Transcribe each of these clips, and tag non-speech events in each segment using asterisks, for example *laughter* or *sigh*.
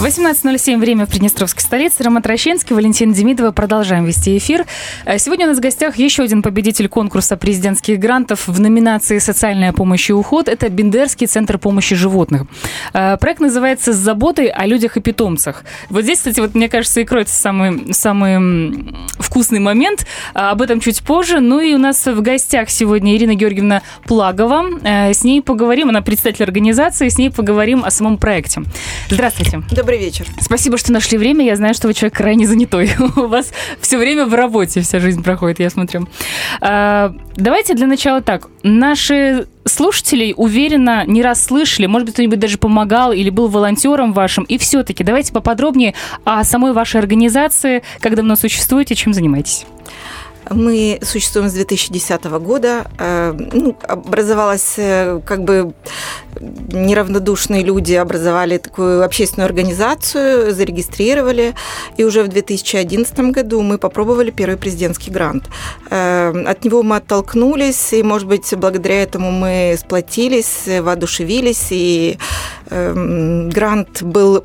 18.07, время в Приднестровской столице. Роман Трощинский, Валентин Демидова. Продолжаем вести эфир. Э, сегодня у нас в гостях еще один победитель конкурса президентских грантов в номинации «Социальная помощь и уход». Это Бендерский центр помощи животных. Э, проект называется «С заботой о людях и питомцах». Вот здесь, кстати, вот мне кажется, и кроется самый, самый вкусный момент. Э, об этом чуть позже. Ну и у нас в гостях сегодня Ирина Георгиевна Плагова. С ней поговорим, она представитель организации, с ней поговорим о самом проекте. Здравствуйте. Добрый Добрый вечер. Спасибо, что нашли время. Я знаю, что вы человек крайне занятой. *laughs* У вас все время в работе вся жизнь проходит, я смотрю. А, давайте для начала так. Наши слушатели уверенно не раз слышали, может быть, кто-нибудь даже помогал или был волонтером вашим. И все-таки давайте поподробнее о самой вашей организации, как давно существуете, чем занимаетесь. Мы существуем с 2010 года. Э, ну, образовалась э, как бы неравнодушные люди образовали такую общественную организацию, зарегистрировали, и уже в 2011 году мы попробовали первый президентский грант. Э, от него мы оттолкнулись, и, может быть, благодаря этому мы сплотились, воодушевились, и грант был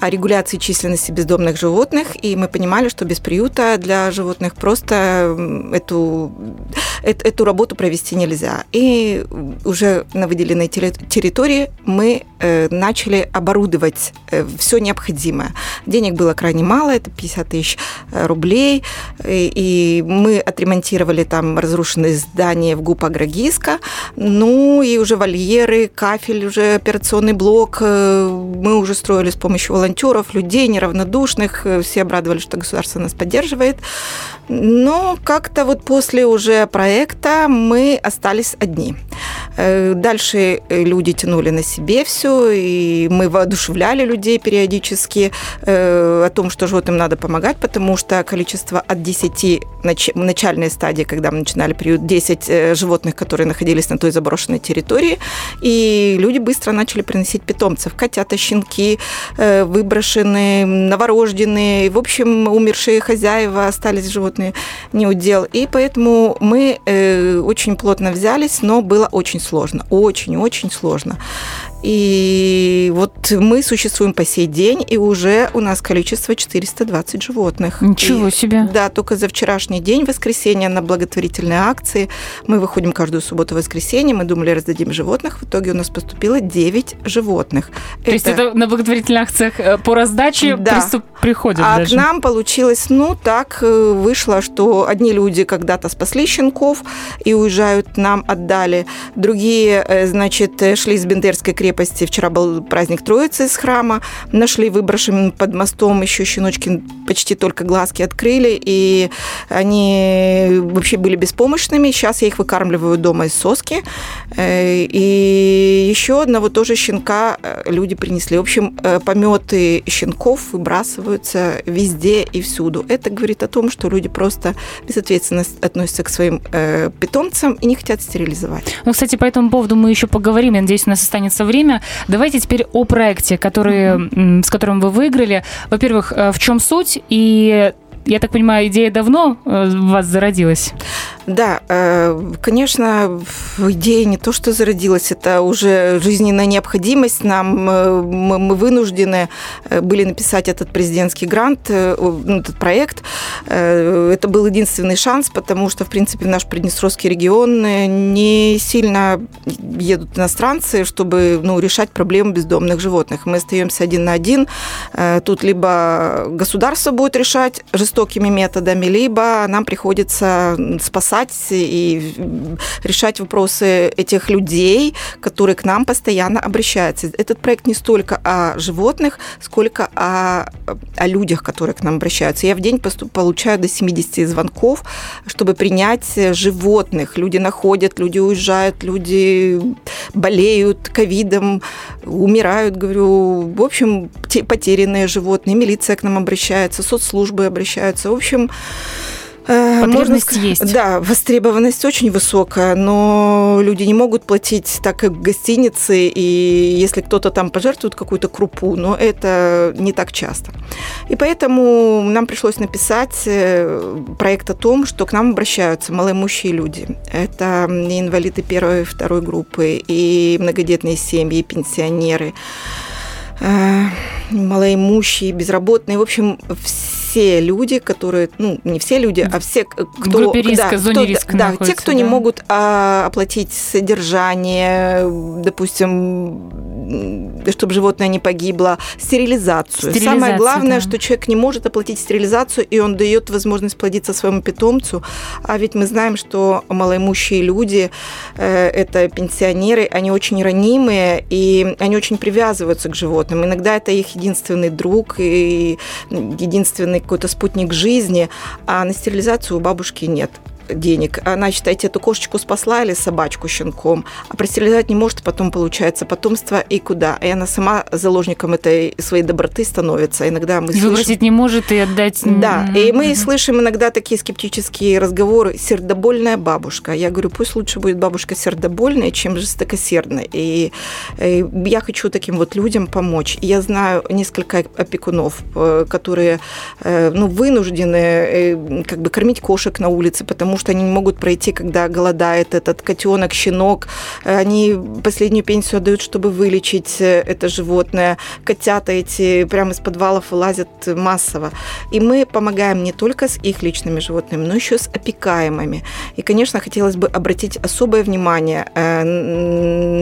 о регуляции численности бездомных животных, и мы понимали, что без приюта для животных просто эту, эту, эту работу провести нельзя. И уже на выделенной территории мы э, начали оборудовать э, все необходимое. Денег было крайне мало, это 50 тысяч э, рублей, и мы отремонтировали там разрушенные здания в ГУП Агрогиска, ну и уже вольеры, кафель, уже операционный блок мы уже строили с помощью волонтеров волонтеров, людей неравнодушных. Э, все обрадовались, что государство нас поддерживает. Но как-то вот после уже проекта мы остались одни. Э, дальше э, люди тянули на себе все, и мы воодушевляли людей периодически о том, что животным надо помогать, потому что количество от 10 начальной стадии, когда мы начинали период, 10 животных, которые находились на той заброшенной территории, и люди быстро начали приносить питомцев, котята, щенки, выброшенные, новорожденные, в общем, умершие хозяева, остались животные не удел. И поэтому мы э, очень плотно взялись, но было очень сложно, очень-очень сложно. И вот мы существуем по сей день, и уже у нас количество 420 животных. Ничего и, себе. Да, только за вчерашний день, воскресенье, на благотворительные акции. Мы выходим каждую субботу-воскресенье, мы думали, раздадим животных. В итоге у нас поступило 9 животных. То это... есть это на благотворительных акциях э, по раздаче да. приступ приходят А даже. к нам получилось, ну, так э, вышло, что одни люди когда-то спасли щенков и уезжают, нам отдали. Другие, э, значит, шли из Бендерской крепости крепости. Вчера был праздник Троицы из храма. Нашли выброшенным под мостом еще щеночки почти только глазки открыли, и они вообще были беспомощными. Сейчас я их выкармливаю дома из соски. Э, и еще одного тоже щенка э, люди принесли. В общем, э, пометы щенков выбрасываются везде и всюду. Это говорит о том, что люди просто безответственно относятся к своим питомцам и не хотят стерилизовать. Ну, кстати, по этому поводу мы еще поговорим. Я надеюсь, у нас останется время время. Давайте теперь о проекте, который, mm-hmm. с которым вы выиграли. Во-первых, э, в чем суть и я так понимаю, идея давно э, у вас зародилась? Да, э, конечно, идея не то, что зародилась, это уже жизненная необходимость. Нам э, мы вынуждены были написать этот президентский грант, ну, этот проект. Это был единственный шанс, потому что, в принципе, наш Приднестровский регион не сильно едут иностранцы, чтобы ну, решать проблему бездомных животных. Мы остаемся один на один. Тут либо государство будет решать жестокими методами, либо нам приходится спасать и решать вопросы этих людей, которые к нам постоянно обращаются. Этот проект не столько о животных, сколько о, о людях, которые к нам обращаются. Я в день получаю до 70 звонков, чтобы принять животных. Люди находят, люди уезжают, люди болеют ковидом, умирают, говорю. В общем, потерянные животные, милиция к нам обращается, соцслужбы обращаются. В общем, Потребность сказать, есть. Да, востребованность очень высокая, но люди не могут платить так, как в гостинице, и если кто-то там пожертвует какую-то крупу, но это не так часто. И поэтому нам пришлось написать э, проект о том, что к нам обращаются малоимущие люди. Это инвалиды первой и второй группы, и многодетные семьи, и пенсионеры, э, малоимущие, безработные, в общем, все люди, которые, ну, не все люди, а все, кто... В группе риска, да, зоне кто, риска Да, те, кто да. не могут а, оплатить содержание, допустим, чтобы животное не погибло, стерилизацию. Самое Стерилизацию, главное, да. что человек не может оплатить стерилизацию, и он дает возможность плодиться своему питомцу. А ведь мы знаем, что малоимущие люди, э, это пенсионеры, они очень ранимые, и они очень привязываются к животным. Иногда это их единственный друг и единственный какой-то спутник жизни, а на стерилизацию у бабушки нет денег. Она, считайте, эту кошечку спасла или собачку щенком, а простерилизовать не может, потом получается потомство и куда. И она сама заложником этой своей доброты становится. Иногда мы И слышим... Выбросить не может и отдать... Да, и мы слышим иногда такие скептические разговоры. Сердобольная бабушка. Я говорю, пусть лучше будет бабушка сердобольная, чем жестокосердная. И, э, я хочу таким вот людям помочь. И Я знаю несколько опекунов, э, которые э, ну, вынуждены как бы кормить кошек на улице, потому что они не могут пройти, когда голодает этот котенок, щенок. Они последнюю пенсию отдают, чтобы вылечить э, это животное. Котята эти прямо из подвалов вылазят массово. И мы помогаем не только с их личными животными, но еще с опекаемыми. И, конечно, хотелось бы обратить особое внимание э,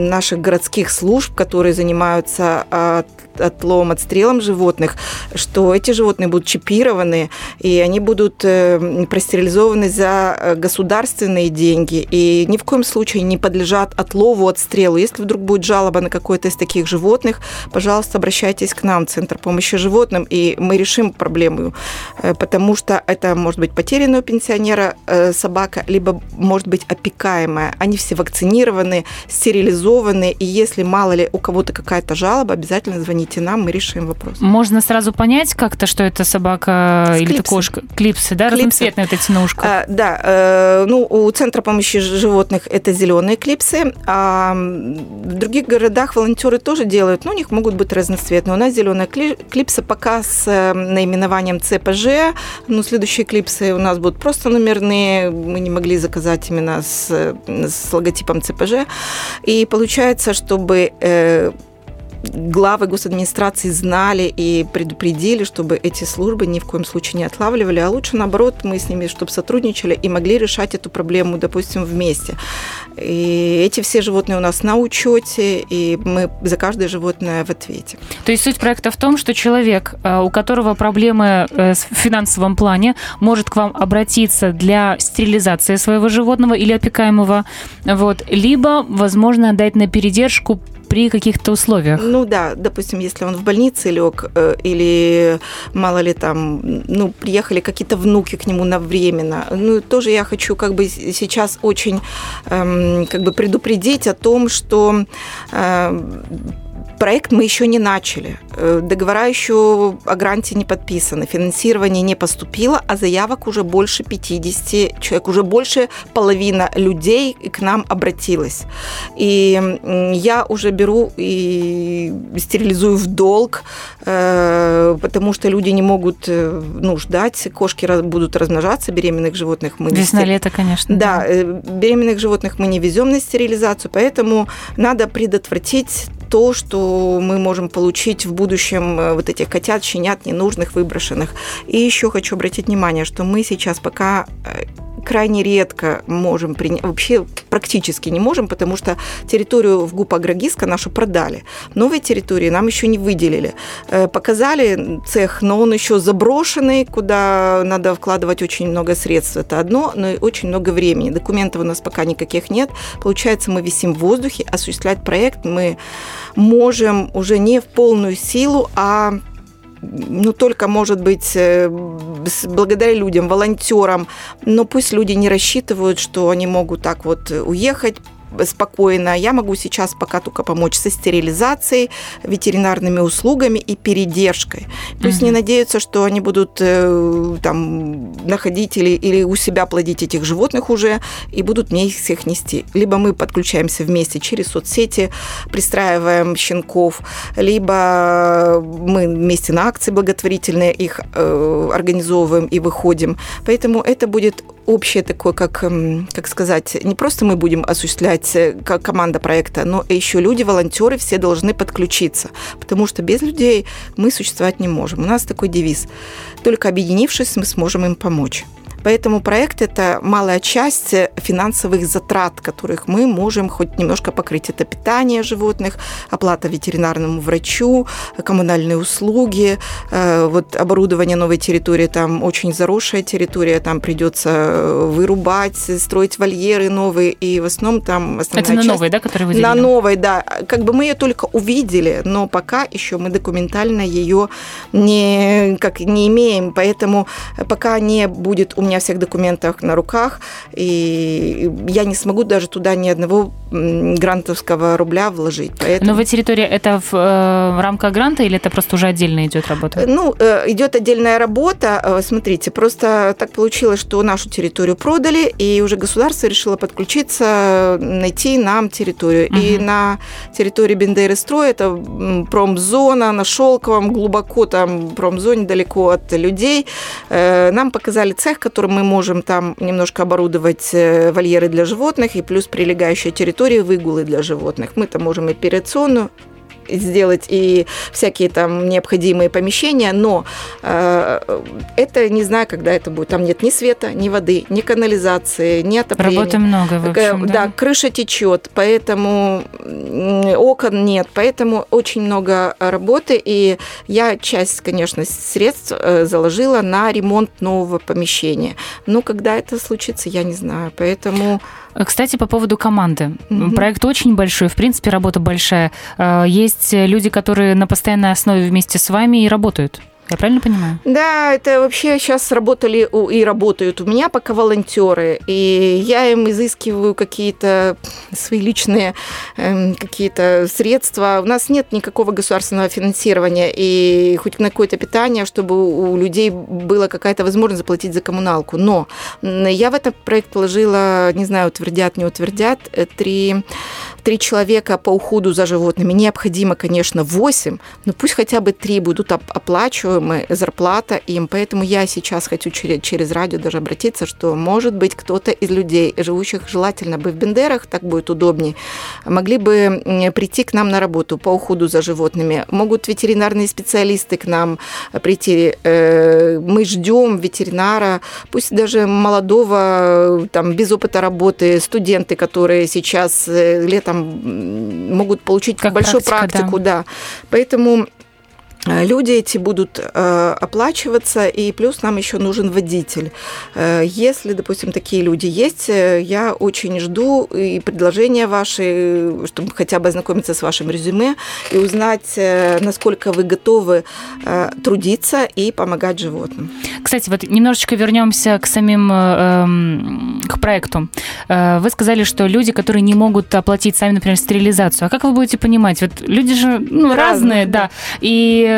наших городских служб, которые занимаются от отловом, отстрелом животных, что эти животные будут чипированы, и они будут э, простерилизованы за государственные деньги, и ни в коем случае не подлежат отлову, отстрелу. Если вдруг будет жалоба на какое-то из таких животных, пожалуйста, обращайтесь к нам, Центр помощи животным, и мы решим проблему, э, потому что это может быть потерянная у пенсионера э, собака, либо может быть опекаемая. Они все вакцинированы, стерилизованы, и если мало ли у кого-то какая-то жалоба, обязательно звоните нам, мы решим вопрос. Можно сразу понять как-то, что это собака С или это клипсом. кошка? Клипсы, да? Клипсы. Эти на ушках. А, да, э, ну, у Центра помощи животных это зеленые клипсы, а в других городах волонтеры тоже делают, но у них могут быть разноцветные. У нас зеленая кли- клипса пока с э, наименованием ЦПЖ, но следующие клипсы у нас будут просто номерные, мы не могли заказать именно с, э, с логотипом ЦПЖ. И получается, чтобы э, главы госадминистрации знали и предупредили, чтобы эти службы ни в коем случае не отлавливали, а лучше наоборот мы с ними, чтобы сотрудничали и могли решать эту проблему, допустим, вместе. И эти все животные у нас на учете, и мы за каждое животное в ответе. То есть суть проекта в том, что человек, э, у которого проблемы э, в финансовом плане, может к вам обратиться для стерилизации своего животного или опекаемого, вот, либо, возможно, отдать на передержку при каких-то условиях. Ну да, допустим, если он в больнице лег, э, или мало ли там, ну, приехали какие-то внуки к нему на временно. Ну, тоже я хочу как бы сейчас очень эм, как бы предупредить о том, что эм, Проект мы еще не начали. Э, Договора еще о гранте не подписаны, финансирование не поступило, а заявок уже больше 50 человек, уже больше половина людей к нам обратилась. И я уже беру и стерилизую в долг, э, потому что люди не могут э, ну, ждать, кошки будут размножаться, беременных животных мы не Весна-лето, конечно. да, беременных животных мы не везем на стерилизацию, поэтому надо предотвратить то, что мы можем получить в будущем э, вот этих котят, щенят ненужных, выброшенных. И еще хочу обратить внимание, что мы сейчас пока э, крайне редко можем принять, вообще практически не можем, потому что территорию в ГУП Агрогиска нашу продали. Новые территории нам еще не выделили. Э, Показали цех, но он еще заброшенный, куда надо вкладывать очень много средств. Это одно, но и очень много времени. Документов у нас пока никаких нет. Получается, мы висим в воздухе. Осуществлять проект мы можем уже не в полную силу, а ну, только, может быть, э, благодаря людям, волонтерам, но пусть люди не рассчитывают, что они могут так вот уехать, спокойно. Я могу сейчас пока только помочь со стерилизацией, ветеринарными услугами и передержкой. Пусть угу. не надеются, что они будут э, там находить или, или у себя плодить этих животных уже и будут мне их всех нести. Либо мы подключаемся вместе через соцсети, пристраиваем щенков, либо мы вместе на акции благотворительные их э, организовываем и выходим. Поэтому это будет общее такое, как, эм, как сказать, не просто мы будем осуществлять э, как команда проекта, но еще люди, волонтеры, все должны подключиться, потому что без людей мы существовать не можем. У нас такой девиз. Только объединившись, мы сможем им помочь. Поэтому проект – это малая часть финансовых затрат, которых мы можем хоть немножко покрыть. Это питание животных, оплата ветеринарному врачу, коммунальные услуги, э, вот оборудование новой территории, там очень заросшая территория, там придется э, вырубать, строить вольеры новые, и в основном там основная Это на часть... новой, да, которые выделили? На новой, да. Как бы мы ее только увидели, но пока еще мы документально ее не, как, не имеем, поэтому пока не будет у меня всех документах на руках, и я не смогу даже туда ни одного грантовского рубля вложить. Поэтому... Новая территория это в, э, рамках гранта или это просто уже отдельно идет работа? Ну, э, идет отдельная работа. Э, смотрите, просто так получилось, что нашу территорию продали, и уже государство решило подключиться, найти нам территорию. Угу. И на территории Бендеры строй это промзона на Шелковом, глубоко там промзоне, далеко от людей. Э, нам показали цех, который которым мы можем там немножко оборудовать э, вольеры для животных и плюс прилегающая территория выгулы для животных. Мы там можем операционную сделать и всякие там необходимые помещения, но э, это не знаю, когда это будет. Там нет ни света, ни воды, ни канализации, ни отопления. Работы много, в общем, да? Да, крыша течет, поэтому окон нет, поэтому очень много работы, и я часть, конечно, средств э, заложила на ремонт нового помещения. Но когда это случится, я не знаю, поэтому... Кстати, по поводу команды. Угу. Проект очень большой, в принципе, работа большая. Э, есть люди, которые на постоянной основе вместе с вами и работают. Я правильно понимаю? Да, это вообще сейчас работали и работают у меня пока волонтеры, и я им изыскиваю какие-то свои личные э, какие-то средства. У нас нет никакого государственного финансирования и хоть на какое-то питание, чтобы у людей была какая-то возможность заплатить за коммуналку. Но я в этот проект положила, не знаю, утвердят, не утвердят, э, три три человека по уходу за животными. Необходимо, конечно, 8, но пусть хотя бы три будут оплачиваемы, зарплата им. Поэтому я сейчас хочу через, радио даже обратиться, что, может быть, кто-то из людей, живущих желательно бы в Бендерах, так будет удобнее, могли бы прийти к нам на работу по уходу за животными. Могут ветеринарные специалисты к нам прийти. Э, мы ждем ветеринара, пусть даже молодого, там, без опыта работы, студенты, которые сейчас э, летом могут получить как большую практика, практику, да. да. Поэтому люди эти будут э, оплачиваться, и плюс нам еще нужен водитель. Э, если, допустим, такие люди есть, я очень жду и предложения ваши, чтобы хотя бы ознакомиться с вашим резюме и узнать, насколько вы готовы трудиться и помогать животным. Кстати, вот немножечко вернемся к самим эм, к проекту. Вы сказали, что люди, которые не могут оплатить сами, например, стерилизацию. А как вы будете понимать? Вот люди же ну, разные, разные, да. И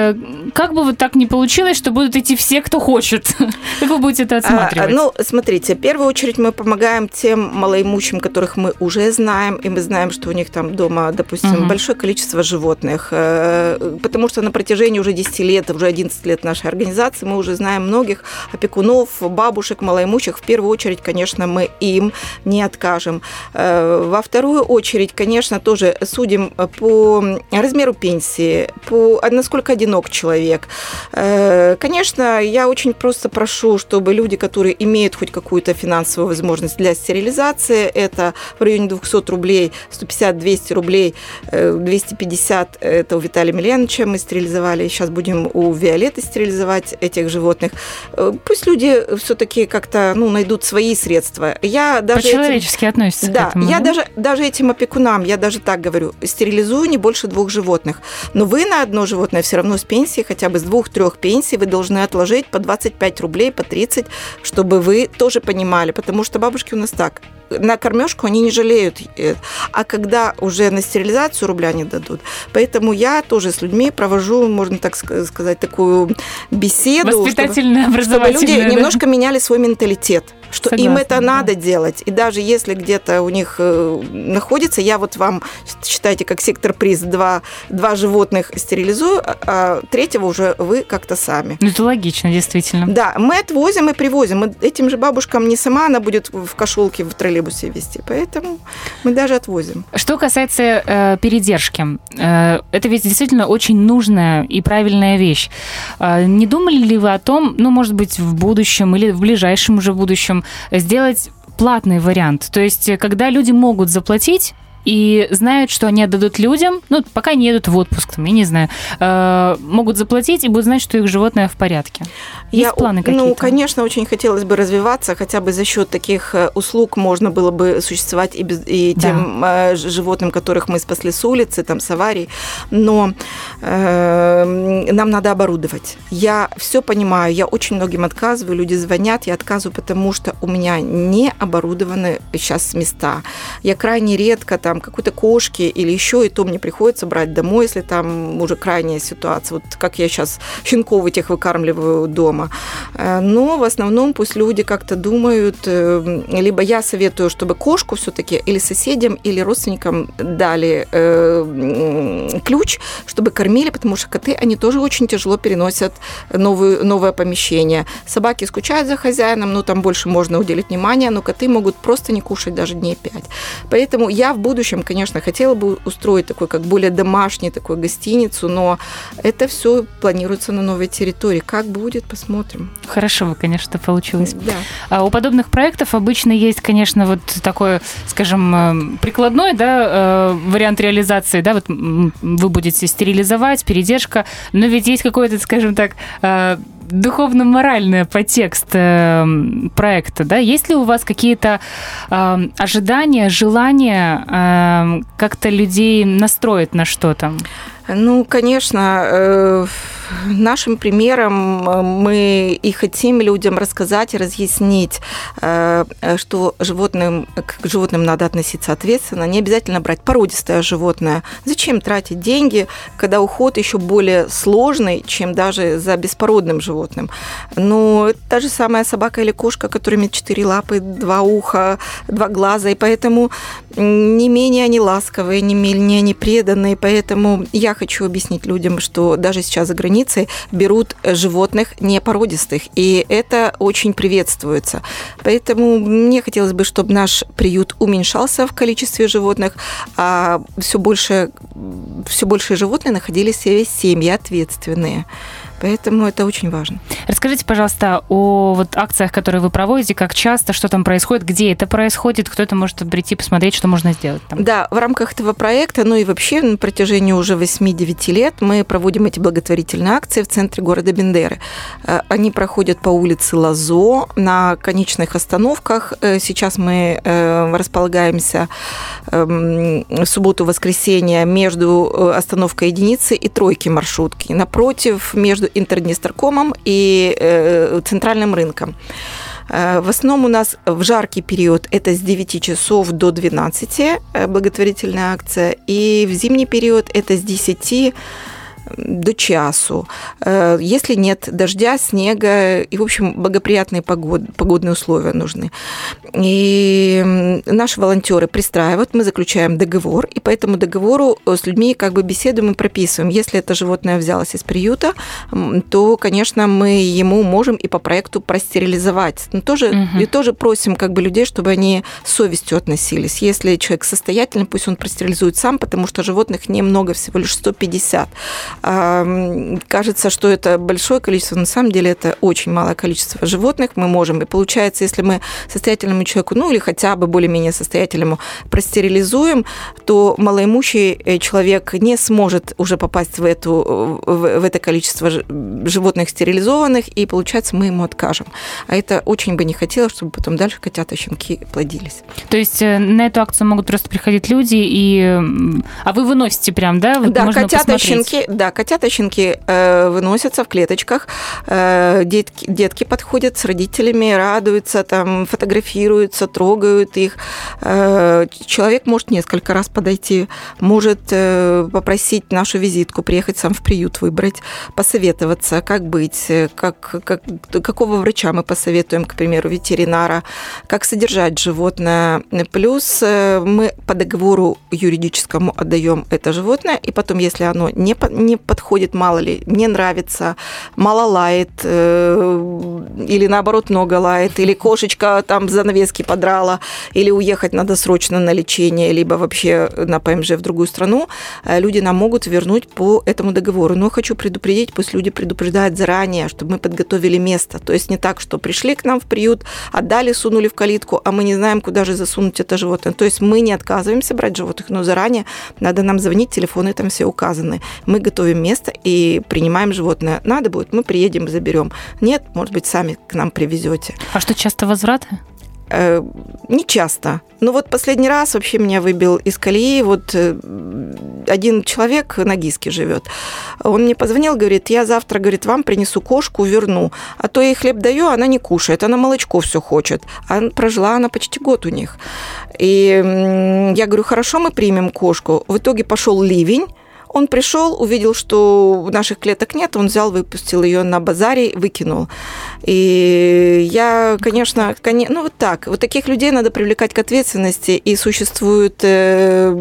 как бы вот так не получилось, что будут идти все, кто хочет? *laughs* Как вы будете это отсматривать? А, ну, смотрите, в первую очередь мы помогаем тем малоимущим, которых мы уже знаем, и мы знаем, что у них там дома, допустим, угу. большое количество животных, э, потому что на протяжении уже 10 лет, уже 11 лет нашей организации мы уже знаем многих опекунов, бабушек, малоимущих. В первую очередь, конечно, мы им не откажем. Э, во вторую очередь, конечно, тоже судим по размеру пенсии, по насколько один одинок человек. Э, конечно, я очень просто прошу, чтобы люди, которые имеют хоть какую-то финансовую возможность для стерилизации, это в районе 200 рублей, 150-200 рублей, 250 э, это у Виталия Миленовича мы стерилизовали, сейчас будем у Виолетты стерилизовать этих животных. Э, пусть люди все-таки как-то ну, найдут свои средства. Я даже По-человечески этим... относится да, к этому. Я даже, даже этим опекунам, я даже так говорю, стерилизую не больше двух животных. Но вы на одно животное все равно с пенсии, хотя бы с двух-трех пенсий, вы должны отложить по 25 рублей, по 30, чтобы вы тоже понимали, потому что бабушки у нас так, на кормежку они не жалеют. Э, а когда уже на стерилизацию рубля не дадут. Поэтому я тоже с людьми провожу, можно так сказать, такую беседу. Воспитательно чтобы, чтобы люди да? немножко меняли свой менталитет что Согласна, им это да. надо делать. И даже если где-то у них э, находится, я вот вам, считайте, как сектор приз, два, два животных стерилизую, а, а третьего уже вы как-то сами. Ну, это логично, действительно. Да, мы отвозим и привозим. Мы этим же бабушкам не сама она будет в кошелке в троллейбусе вести, поэтому мы даже отвозим. Что касается э, передержки, э, это ведь действительно очень нужная и правильная вещь. Э, не думали ли вы о том, ну, может быть, в будущем или в ближайшем уже будущем, сделать платный вариант. То есть, когда люди могут заплатить, и знают, что они отдадут людям, ну, пока не едут в отпуск, там, я не знаю, э, могут заплатить и будут знать, что их животное в порядке. Есть я, планы какие-то? Ну, конечно, очень хотелось бы развиваться, хотя бы за счет таких э, услуг можно было бы существовать и, без, и да. тем э, животным, которых мы спасли с улицы, там, с аварий, но э, нам надо оборудовать. Я все понимаю, я очень многим отказываю, люди звонят, я отказываю, потому что у меня не оборудованы сейчас места. Я крайне редко там там какой-то кошки или еще, и то мне приходится брать домой, если там уже крайняя ситуация. Вот как я сейчас щенков этих выкармливаю дома. Э, но в основном пусть люди как-то думают, э, либо я советую, чтобы кошку все-таки или соседям, или родственникам дали э, ключ, чтобы кормили, потому что коты, они тоже очень тяжело переносят новую, новое помещение. Собаки скучают за хозяином, но там больше можно уделить внимание, но коты могут просто не кушать даже дней пять. Поэтому я в будущем будущем, конечно, хотела бы устроить такой, как более домашний такой гостиницу, но это все планируется на новой территории. Как будет, посмотрим. Хорошо вы, конечно, получилось. Да. А у подобных проектов обычно есть, конечно, вот такой, скажем, э, прикладной, да, э, вариант реализации, да, вот вы будете стерилизовать, передержка, но ведь есть какой-то, скажем так, э, духовно-моральный подтекст э, проекта, да? Есть ли у вас какие-то э, ожидания, желания э, как-то людей настроить на что-то? Ну, конечно, э, нашим примером э, мы и хотим людям рассказать и разъяснить, э, что животным, к животным надо относиться ответственно, не обязательно брать породистое животное. Зачем тратить деньги, когда уход еще более сложный, чем даже за беспородным животным? Но это та же самая собака или кошка, которая имеет четыре лапы, два уха, два глаза, и поэтому не менее они ласковые, не менее они преданные, поэтому я хочу объяснить людям, что даже сейчас за границей берут животных непородистых, и это очень приветствуется. Поэтому мне хотелось бы, чтобы наш приют уменьшался в количестве животных, а все больше, все больше животных находились в семьи ответственные. Поэтому это очень важно. Расскажите, пожалуйста, о вот акциях, которые вы проводите, как часто, что там происходит, где это происходит, кто это может прийти посмотреть, что можно сделать там. Да, в рамках этого проекта, ну и вообще на протяжении уже 8-9 лет мы проводим эти благотворительные акции в центре города Бендеры. Э, они проходят по улице Лазо на конечных остановках. Э, сейчас мы э, располагаемся эм, в субботу-воскресенье между остановкой единицы и тройки маршрутки. Напротив, между Интерднестеркомом и э, центральным рынком. В основном у нас в жаркий период это с 9 часов до 12 э, благотворительная акция, и в зимний период это с 10 до часу. Э, если нет дождя, снега и, в общем, благоприятные погод, погодные условия нужны. И наши волонтеры пристраивают, мы заключаем договор, и по этому договору с людьми как бы беседуем и прописываем. Если это животное взялось из приюта, то, конечно, мы ему можем и по проекту простерилизовать. Но тоже, угу. И тоже просим как бы людей, чтобы они с совестью относились. Если человек состоятельный, пусть он простерилизует сам, потому что животных немного, всего лишь 150 кажется, что это большое количество, на самом деле это очень малое количество животных мы можем. И получается, если мы состоятельному человеку, ну или хотя бы более-менее состоятельному простерилизуем, то малоимущий э, человек не сможет уже попасть в, эту, в, в это количество животных стерилизованных, и получается, мы ему откажем. А это очень бы не хотелось, чтобы потом дальше котята, щенки плодились. То есть э, на эту акцию могут просто приходить люди, и... а вы выносите прям, да? Вот да, котята, щенки, да, Да, котята, щенки э, выносятся в клеточках, э, детки, детки подходят с родителями, радуются, там, фотографируются, трогают их. Э, человек может несколько раз подойти, может э, попросить нашу визитку, приехать сам в приют, выбрать, посоветоваться, как быть, э, как, как, какого врача мы посоветуем, к примеру, ветеринара, как содержать животное. Плюс э, мы по договору юридическому отдаем это животное, и потом, если оно не, не подходит, мало ли, не нравится, мало лает, э, или наоборот много лает, или кошечка там занавески подрала, или уехать надо срочно на лечение, либо вообще на ПМЖ в другую страну, э, люди нам могут вернуть по этому договору. Но хочу предупредить, пусть люди предупреждают заранее, чтобы мы подготовили место. То есть не так, что пришли к нам в приют, отдали, сунули в калитку, а мы не знаем, куда же засунуть это животное. То есть мы не отказываемся брать животных, но заранее надо нам звонить, телефоны там все указаны. Мы готовим место и принимаем животное. Надо будет, мы приедем, заберем. Нет, может быть, сами к нам привезете. А что, часто возвраты? Э, не часто. Ну вот последний раз вообще меня выбил из колеи. Вот э, один человек на Гиске живет. Он мне позвонил, говорит, я завтра, говорит, вам принесу кошку, верну. А то я ей хлеб даю, она не кушает, она молочко все хочет. А прожила она почти год у них. И я говорю, хорошо, мы примем кошку. В итоге пошел ливень, он пришел, увидел, что наших клеток нет, он взял, выпустил ее на базаре, выкинул. И я, конечно, конечно, ну вот так, вот таких людей надо привлекать к ответственности, и существует э,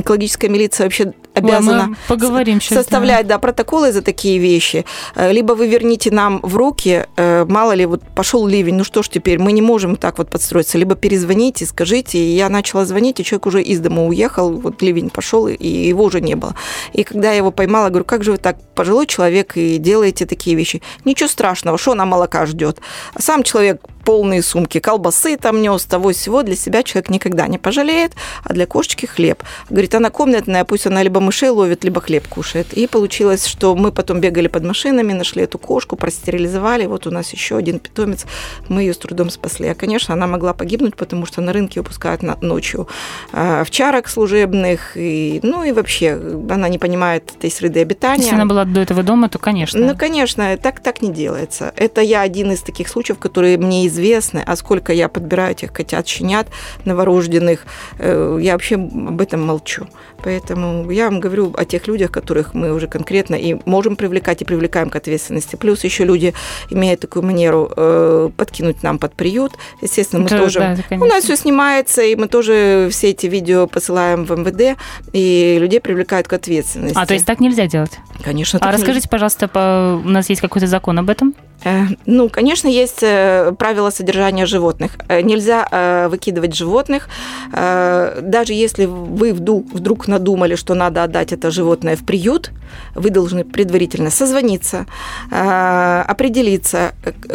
экологическая милиция вообще обязана Ой, поговорим сейчас, составлять да. Да, протоколы за такие вещи. Э, либо вы верните нам в руки, э, мало ли, вот пошел ливень, ну что ж теперь, мы не можем так вот подстроиться. Либо перезвоните, скажите. И я начала звонить, и человек уже из дома уехал, вот ливень пошел, и его уже не было. И когда я его поймала, говорю, как же вы так, пожилой человек, и делаете такие вещи? Ничего страшного, что она молока ждет. А сам человек полные сумки колбасы там нес, того всего. Для себя человек никогда не пожалеет, а для кошечки хлеб. Говорит, она комнатная, пусть она либо мышей ловит, либо хлеб кушает. И получилось, что мы потом бегали под машинами, нашли эту кошку, простерилизовали. Вот у нас еще один питомец, мы ее с трудом спасли. А, конечно, она могла погибнуть, потому что на рынке выпускают ночью э, овчарок служебных. И, ну и вообще, она не понимает этой среды обитания. Если она была до этого дома, то, конечно. Ну, конечно, так, так не делается. Это я один из таких случаев, которые мне из известны, а сколько я подбираю этих котят, щенят новорожденных, э, я вообще об этом молчу. Поэтому я вам говорю о тех людях, которых мы уже конкретно и можем привлекать, и привлекаем к ответственности. Плюс еще люди имеют такую манеру э, подкинуть нам под приют. Естественно, мы Это, тоже... да, у нас все снимается, и мы тоже все эти видео посылаем в МВД, и людей привлекают к ответственности. А, то есть так нельзя делать? Конечно. А расскажите, пожалуйста, по... у нас есть какой-то закон об этом? Э, ну, конечно, есть э, правила содержания животных. Э, нельзя выкидывать животных. Даже если вы вдруг надумали, что надо отдать это животное в приют, вы должны предварительно созвониться, определиться,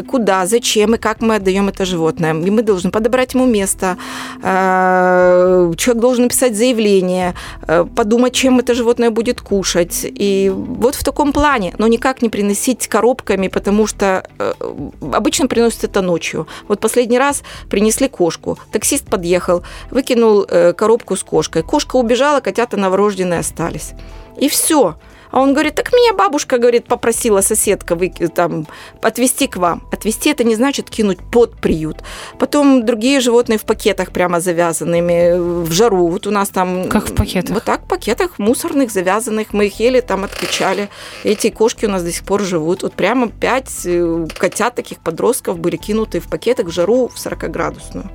куда, зачем и как мы отдаем это животное. И мы должны подобрать ему место. Человек должен написать заявление, подумать, чем это животное будет кушать. И вот в таком плане, но никак не приносить коробками, потому что Э, обычно приносят это ночью. Вот последний раз принесли кошку. Таксист подъехал, выкинул э, коробку с кошкой. Кошка убежала, котята новорожденные остались. И все. А он говорит, так меня бабушка, говорит, попросила соседка вы, там, отвезти к вам. Отвезти это не значит кинуть под приют. Потом другие животные в пакетах прямо завязанными, в жару. Вот у нас там... Как в пакетах? Вот так, в пакетах мусорных завязанных. Мы их ели, там откачали. Эти кошки у нас до сих пор живут. Вот прямо пять э, котят таких подростков были кинуты в пакетах в жару в 40-градусную.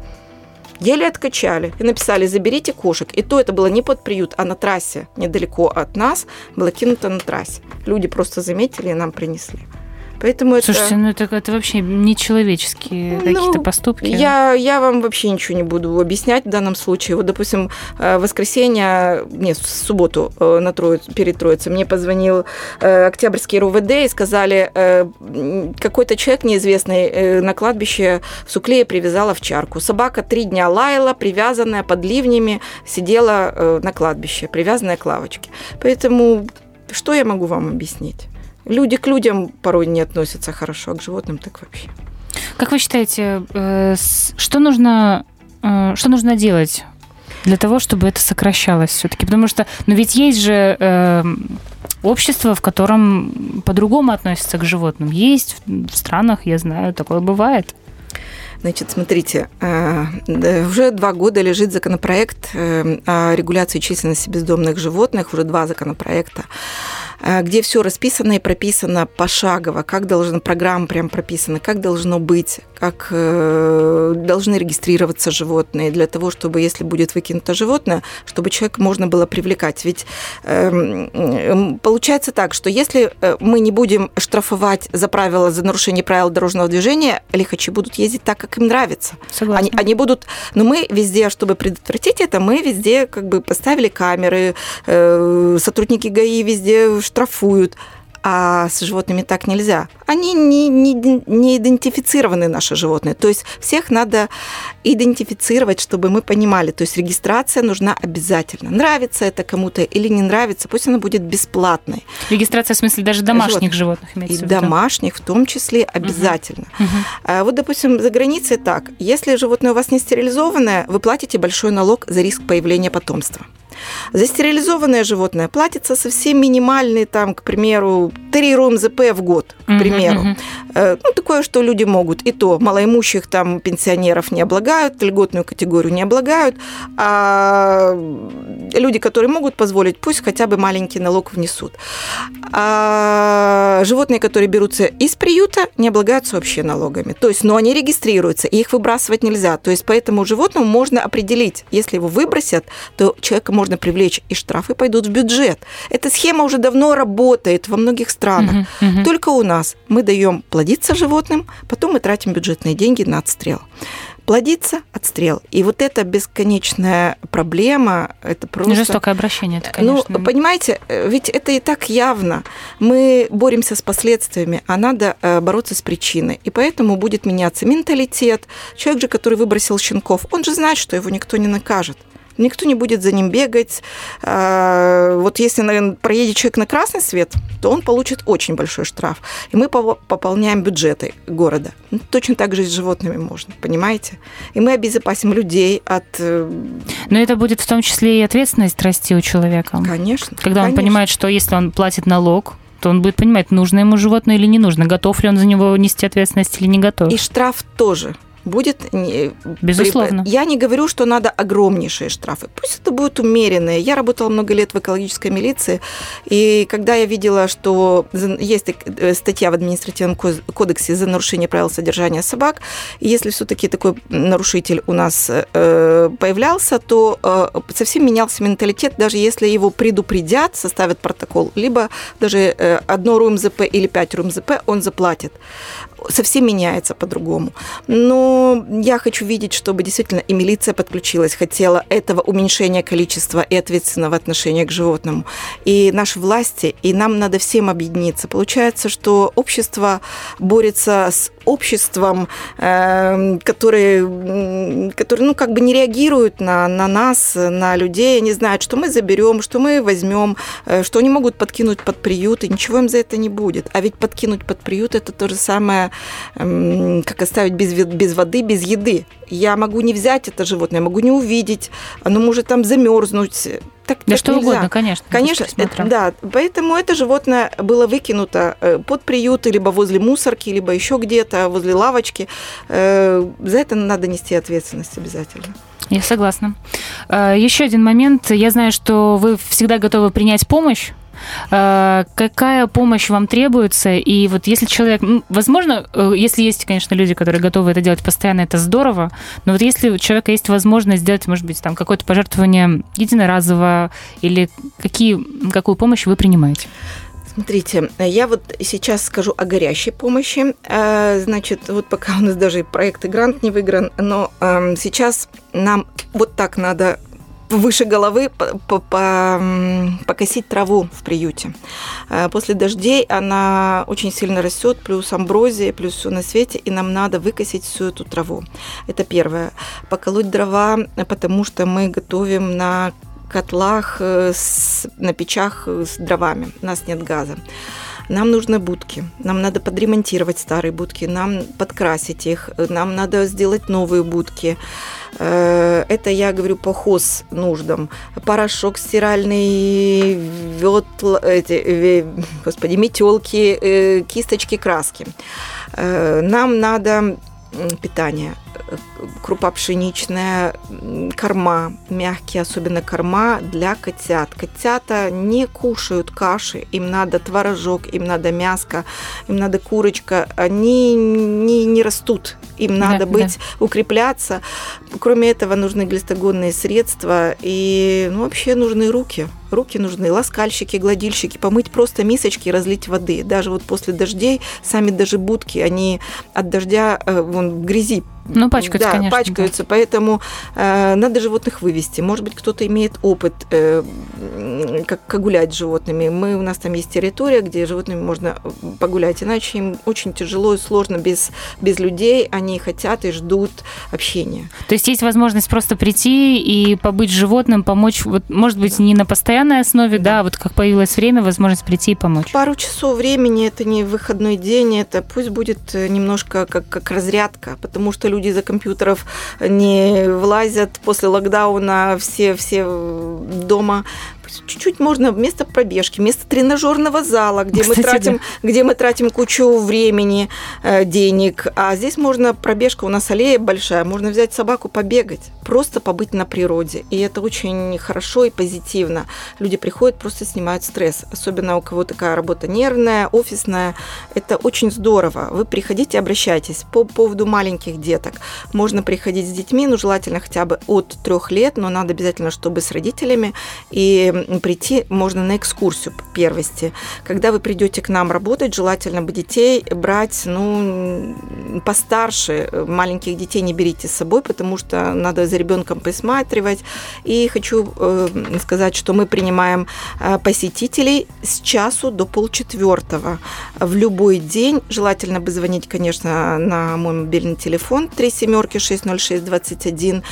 Еле откачали и написали «заберите кошек». И то это было не под приют, а на трассе, недалеко от нас, было кинуто на трассе. Люди просто заметили и нам принесли. Поэтому Слушайте, это... ну это, это вообще нечеловеческие ну, какие-то поступки. Я, я вам вообще ничего не буду объяснять в данном случае. Вот, допустим, э, в воскресенье, нет, в субботу э, на Троиц, перед Троицей мне позвонил э, Октябрьский РУВД и сказали, какой-то человек неизвестный на кладбище в Суклее привязал овчарку. Собака три дня лаяла, привязанная под ливнями, сидела на кладбище, привязанная к лавочке. Поэтому что я могу вам объяснить? Люди к людям порой не относятся хорошо, а к животным так вообще. Как вы считаете, э, что нужно, э, что нужно делать для того, чтобы это сокращалось все-таки? Потому что, ну ведь есть же э, общество, в котором по-другому относятся к животным. Есть в странах, я знаю, такое бывает. Значит, смотрите, э, уже два года лежит законопроект э, о регуляции численности бездомных животных, уже два законопроекта. Э, где все расписано и прописано пошагово, как должна программа прям прописана, как должно быть, как э, должны регистрироваться животные для того, чтобы, если будет выкинуто животное, чтобы человека можно было привлекать. Ведь э, получается так, что если э, мы не будем штрафовать за правила, за нарушение правил дорожного движения, лихачи будут ездить так, как им нравится. Согласна. Они, они будут, но мы везде, чтобы предотвратить это, мы везде как бы поставили камеры, э, сотрудники ГАИ везде штрафуют. А с животными так нельзя. Они не, не, не идентифицированы, наши животные. То есть всех надо идентифицировать, чтобы мы понимали. То есть регистрация нужна обязательно. Нравится это кому-то или не нравится, пусть она будет бесплатной. Регистрация в смысле даже домашних животных, животных имеется И в виду? домашних в том числе обязательно. Угу. А вот, допустим, за границей так. Если животное у вас не стерилизованное, вы платите большой налог за риск появления потомства. За стерилизованное животное платится совсем минимальный, там, к примеру, 3 РОМЗП в год, к примеру. Uh-huh, uh-huh. Ну, такое, что люди могут. И то малоимущих там пенсионеров не облагают, льготную категорию не облагают, а люди, которые могут позволить, пусть хотя бы маленький налог внесут. А животные, которые берутся из приюта, не облагаются вообще налогами. То есть, но они регистрируются, и их выбрасывать нельзя. То есть, поэтому животному можно определить, если его выбросят, то человека можно можно привлечь, и штрафы пойдут в бюджет. Эта схема уже давно работает во многих странах. Угу, угу. Только у нас мы даем плодиться животным, потом мы тратим бюджетные деньги на отстрел плодиться, отстрел. И вот эта бесконечная проблема, это просто... Жестокое обращение, это, конечно. Ну, понимаете, ведь это и так явно. Мы боремся с последствиями, а надо э, бороться с причиной. И поэтому будет меняться менталитет. Человек же, который выбросил щенков, он же знает, что его никто не накажет никто не будет за ним бегать. А, вот если наверное, проедет человек на красный свет, то он получит очень большой штраф. И мы пополняем бюджеты города. Ну, точно так же и с животными можно, понимаете? И мы обезопасим людей от... Э, Но это будет в том числе и ответственность расти у человека. Конечно. Когда он понимает, что если он платит налог, то он будет понимать, нужно ему животное или не нужно, готов ли он за него нести ответственность или не готов. И штраф тоже будет... Безусловно. Я не говорю, что надо огромнейшие штрафы. Пусть это будут умеренные. Я работала много лет в экологической милиции, и когда я видела, что есть э, статья в административном кодексе за нарушение правил содержания собак, если все-таки такой нарушитель у нас э, появлялся, то э, совсем менялся менталитет, даже если его предупредят, составят протокол, либо даже одно РУМЗП или пять РУМЗП он заплатит совсем меняется по-другому. Но я хочу видеть, чтобы действительно и милиция подключилась, хотела этого уменьшения количества и ответственного отношения к животному. И наши власти, и нам надо всем объединиться. Получается, что общество борется с обществом, э, которые, которые ну, как бы не реагируют на, на нас, на людей, они знают, что мы заберем, что мы возьмем, э, что они могут подкинуть под приют, и ничего им за это не будет. А ведь подкинуть под приют – это то же самое, э, как оставить без, без воды, без еды. Я могу не взять это животное, могу не увидеть, оно может там замерзнуть, так, да так что нельзя. угодно, конечно. Конечно, это, да. Поэтому это животное было выкинуто э, под приют, либо возле мусорки, либо еще где-то, возле лавочки. Э, за это надо нести ответственность обязательно. Я согласна. Э, еще один момент. Я знаю, что вы всегда готовы принять помощь какая помощь вам требуется? И вот если человек, возможно, э, если есть, конечно, люди, которые готовы это делать постоянно, это здорово, но вот если у человека есть возможность сделать, может быть, там какое-то пожертвование единоразово или какие, какую помощь вы принимаете? Смотрите, я вот сейчас скажу о горящей помощи. Э, значит, вот пока у нас даже проект и грант не выигран, но эм, сейчас нам вот так надо выше головы покосить траву в приюте. Э, после дождей она очень сильно растет, плюс амброзия, плюс все на свете, и нам надо выкосить всю эту траву. Это первое. Поколоть дрова, потому что мы готовим на котлах, э, с, на печах с дровами. У нас нет газа. Нам нужны будки, нам надо подремонтировать старые будки, нам подкрасить их, нам надо сделать новые будки. Э, это я говорю по хоз нуждам. Порошок стиральный, ветл, эти, господи, метелки, э, кисточки, краски. Э, нам надо питание крупа пшеничная, корма, мягкие, особенно корма для котят. Котята не кушают каши, им надо творожок, им надо мяско, им надо курочка. Они не, не растут, им надо да, быть, да. укрепляться. Кроме этого нужны глистогонные средства и ну, вообще нужны руки. Руки нужны, ласкальщики, гладильщики, помыть просто мисочки, разлить воды. Даже вот после дождей, сами даже будки, они от дождя э, вон, в грязи ну, пачкаются, да, конечно. пачкаются, да. поэтому э, надо животных вывести. Может быть, кто-то имеет опыт, э, как, как гулять с животными. Мы, у нас там есть территория, где животными можно погулять, иначе им очень тяжело и сложно без, без людей. Они хотят и ждут общения. То есть есть возможность просто прийти и побыть животным, помочь, вот, может быть, не на постоянной основе, да, да вот как появилось время, возможность прийти и помочь. Пару часов времени, это не выходной день, это пусть будет немножко как, как разрядка, потому что люди за компьютеров не влазят. После локдауна все, все дома чуть-чуть можно вместо пробежки, вместо тренажерного зала, где Кстати, мы тратим, да. где мы тратим кучу времени, э, денег, а здесь можно пробежка у нас аллея большая, можно взять собаку побегать, просто побыть на природе, и это очень хорошо и позитивно. Люди приходят, просто снимают стресс, особенно у кого такая работа нервная, офисная, это очень здорово. Вы приходите, обращайтесь по поводу маленьких деток. Можно приходить с детьми, ну желательно хотя бы от трех лет, но надо обязательно, чтобы с родителями и прийти можно на экскурсию по первости. Когда вы придете к нам работать, желательно бы детей брать, ну, постарше. Маленьких детей не берите с собой, потому что надо за ребенком присматривать. И хочу э, сказать, что мы принимаем э, посетителей с часу до полчетвертого в любой день. Желательно бы звонить, конечно, на мой мобильный телефон 3 семерки 606 21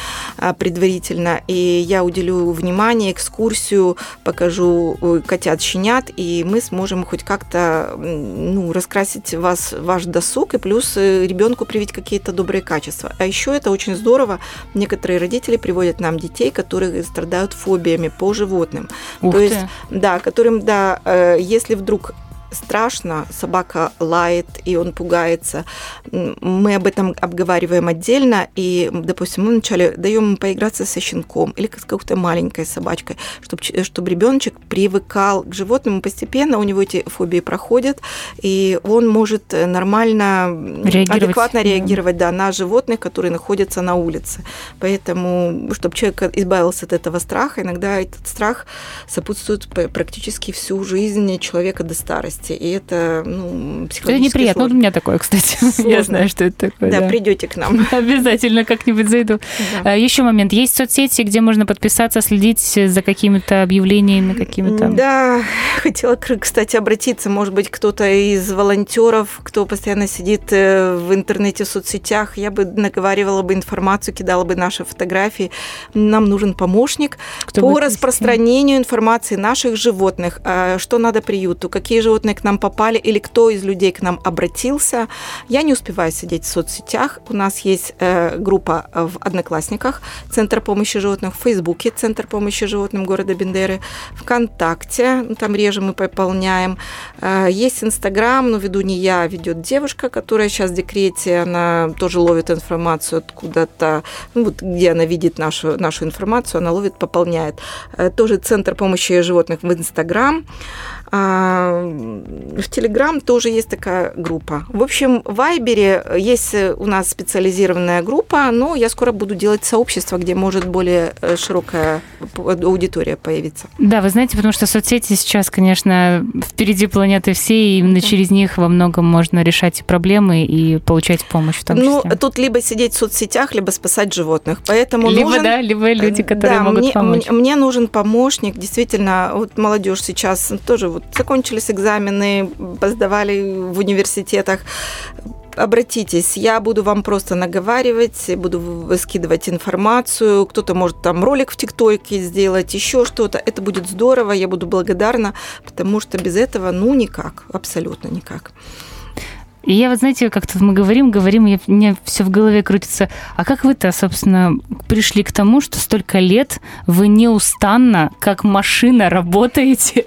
предварительно. И я уделю внимание, экскурсию, покажу котят, щенят, и мы сможем хоть как-то ну, раскрасить вас, ваш досуг, и плюс э, ребенку привить какие-то добрые качества. А еще это очень здорово. Некоторые родители приводят нам детей, которые страдают фобиями по животным. Ух То ты. есть, да, которым, да, э, если вдруг страшно, собака лает, и он пугается. Мы об этом обговариваем отдельно, и, допустим, мы вначале даем поиграться со щенком или с какой-то маленькой собачкой, чтобы, чтобы ребеночек привыкал к животным, постепенно у него эти фобии проходят, и он может нормально, реагировать. адекватно реагировать да. Да, на животных, которые находятся на улице. Поэтому, чтобы человек избавился от этого страха, иногда этот страх сопутствует практически всю жизнь человека до старости возрасте, и это ну, психологически Это неприятно. Сложно. Вот у меня такое, кстати. *laughs* Сложно. Я знаю, что это такое. Да, да. придете к нам. *laughs* Обязательно как-нибудь зайду. Да. А, Еще момент. Есть соцсети, где можно подписаться, следить за какими-то объявлениями, какими-то? Да, хотела, кстати, обратиться. Может быть, кто-то из волонтеров, кто постоянно сидит э, в интернете, в соцсетях, я бы наговаривала бы информацию, кидала бы наши фотографии. Нам нужен помощник кто по распространению информации наших животных. А, что надо приюту, какие животные к нам попали или кто из людей к нам обратился. Я не успеваю сидеть в соцсетях. У нас есть э, группа в Одноклассниках, Центр помощи животным, в Фейсбуке, Центр помощи животным города Бендеры, ВКонтакте, ну, там реже мы пополняем. Э, есть Инстаграм, но веду не я, ведет девушка, которая сейчас в декрете, она тоже ловит информацию откуда-то, ну, вот где она видит нашу, нашу информацию, она ловит, пополняет. Э, тоже Центр помощи животных в Инстаграм. А, в Телеграм тоже есть такая группа. В общем, в Вайбере есть у нас специализированная группа, но я скоро буду делать сообщество, где может более э, широкая аудитория появиться. Да, вы знаете, потому что соцсети сейчас, конечно, впереди планеты всей, и именно через них во многом можно решать проблемы и получать помощь в том ну, числе. Ну, тут либо сидеть в соцсетях, либо спасать животных. Поэтому либо, нужен... да, либо люди, которые да, могут мне, помочь. Мне нужен помощник, действительно, вот молодежь сейчас тоже вот закончились экзамены, поздавали в университетах обратитесь, я буду вам просто наговаривать, буду скидывать информацию, кто-то может там ролик в ТикТоке сделать, еще что-то. Это будет здорово, я буду благодарна, потому что без этого, ну, никак, абсолютно никак. И я вот, знаете, как-то мы говорим, говорим, и мне все в голове крутится. А как вы-то, собственно, пришли к тому, что столько лет вы неустанно, как машина, работаете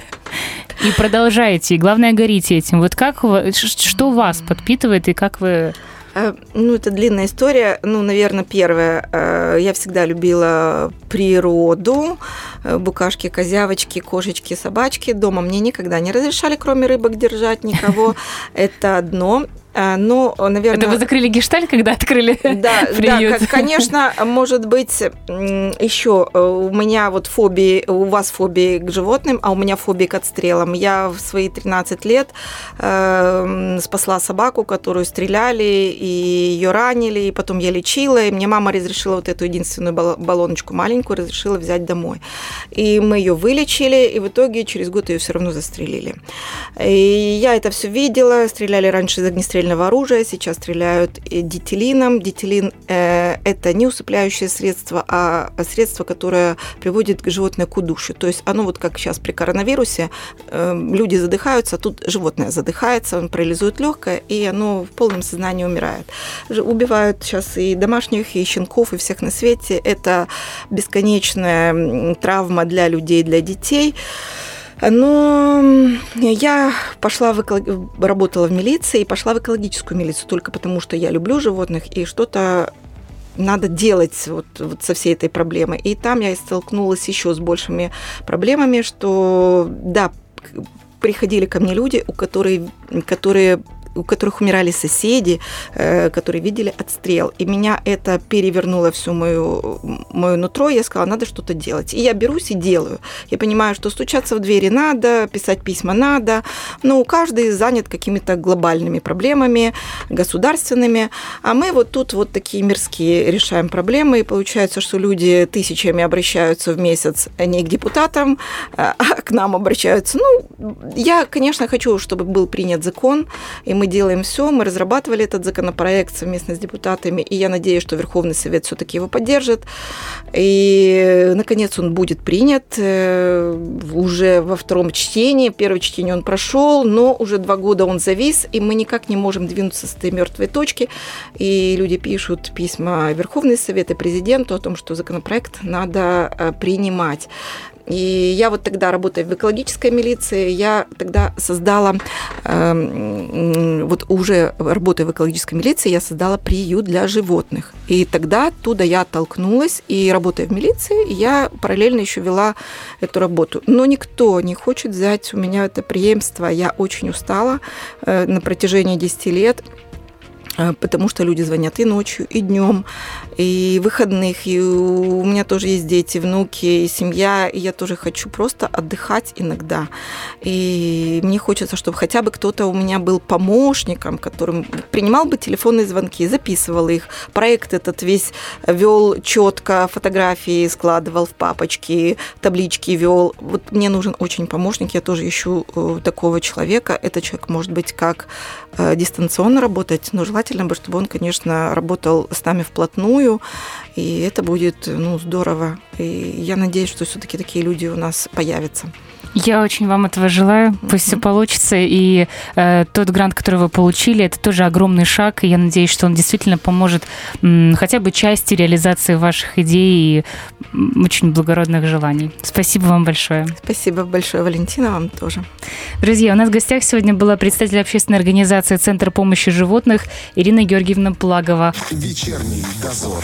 и продолжаете, и главное, горите этим? Вот как, что вас подпитывает, и как вы Э, ну, это длинная история. Ну, наверное, первое. Э, я всегда любила природу. Э, букашки, козявочки, кошечки, собачки. Дома мне никогда не разрешали, кроме рыбок, держать никого. *laughs* Это одно. А, ну, наверное... Это вы закрыли гешталь, когда открыли *laughs* да, приют? Да, конечно, может быть, еще э, у меня вот фобии, у вас фобии к животным, а у меня фобии к отстрелам. Я в свои 13 лет э, спасла собаку, которую стреляли, и ее ранили, и потом я лечила, и мне мама разрешила вот эту единственную баллоночку маленькую, разрешила взять домой. И мы ее вылечили, и в итоге через год ее все равно застрелили. И я это все видела, стреляли раньше из огнестрельного огнестрельного оружия, сейчас стреляют дитилином. Дитилин э, – это не усыпляющее средство, а средство, которое приводит животное к удушью. То есть оно вот как сейчас при коронавирусе, э, люди задыхаются, а тут животное задыхается, он парализует легкое, и оно в полном сознании умирает. Убивают сейчас и домашних, и щенков, и всех на свете. Это бесконечная травма для людей, для детей. Но я пошла в эколог... работала в милиции и пошла в экологическую милицию только потому, что я люблю животных и что-то надо делать вот, вот со всей этой проблемой. И там я столкнулась еще с большими проблемами, что да, приходили ко мне люди, у которых, которые у которых умирали соседи, э, которые видели отстрел. И меня это перевернуло всю мою, мою нутро. Я сказала, надо что-то делать. И я берусь и делаю. Я понимаю, что стучаться в двери надо, писать письма надо, но каждый занят какими-то глобальными проблемами, государственными. А мы вот тут вот такие мирские решаем проблемы. И получается, что люди тысячами обращаются в месяц не к депутатам, а к нам обращаются. Ну, я, конечно, хочу, чтобы был принят закон, и мы делаем все, мы разрабатывали этот законопроект совместно с депутатами, и я надеюсь, что Верховный Совет все-таки его поддержит. И, наконец, он будет принят э, уже во втором чтении. Первое чтение он прошел, но уже два года он завис, и мы никак не можем двинуться с этой мертвой точки. И люди пишут письма Верховный Совет и президенту о том, что законопроект надо э, принимать. И я вот тогда, работая в экологической милиции, я тогда создала, э, вот уже работая в экологической милиции, я создала приют для животных. И тогда оттуда я оттолкнулась, и работая в милиции, я параллельно еще вела эту работу. Но никто не хочет взять у меня это преемство. Я очень устала э, на протяжении 10 лет. А, потому что люди звонят и ночью, и днем, и выходных, и у меня тоже есть дети, внуки, и семья, и я тоже хочу просто отдыхать иногда. И мне хочется, чтобы хотя бы кто-то у меня был помощником, которым принимал бы телефонные звонки, записывал их, проект этот весь вел четко, фотографии складывал в папочки, таблички вел. Вот мне нужен очень помощник, я тоже ищу э, такого человека. Этот человек может быть как э, дистанционно работать, но желательно желательно бы, чтобы он, конечно, работал с нами вплотную, и это будет ну, здорово. И я надеюсь, что все-таки такие люди у нас появятся. Я очень вам этого желаю. Пусть mm-hmm. все получится. И э, тот грант, который вы получили, это тоже огромный шаг. И я надеюсь, что он действительно поможет м, хотя бы части реализации ваших идей и м, очень благородных желаний. Спасибо вам большое. Спасибо большое, Валентина, вам тоже. Друзья, у нас в гостях сегодня была представитель общественной организации Центр помощи животных Ирина Георгиевна Плагова. Вечерний дозор.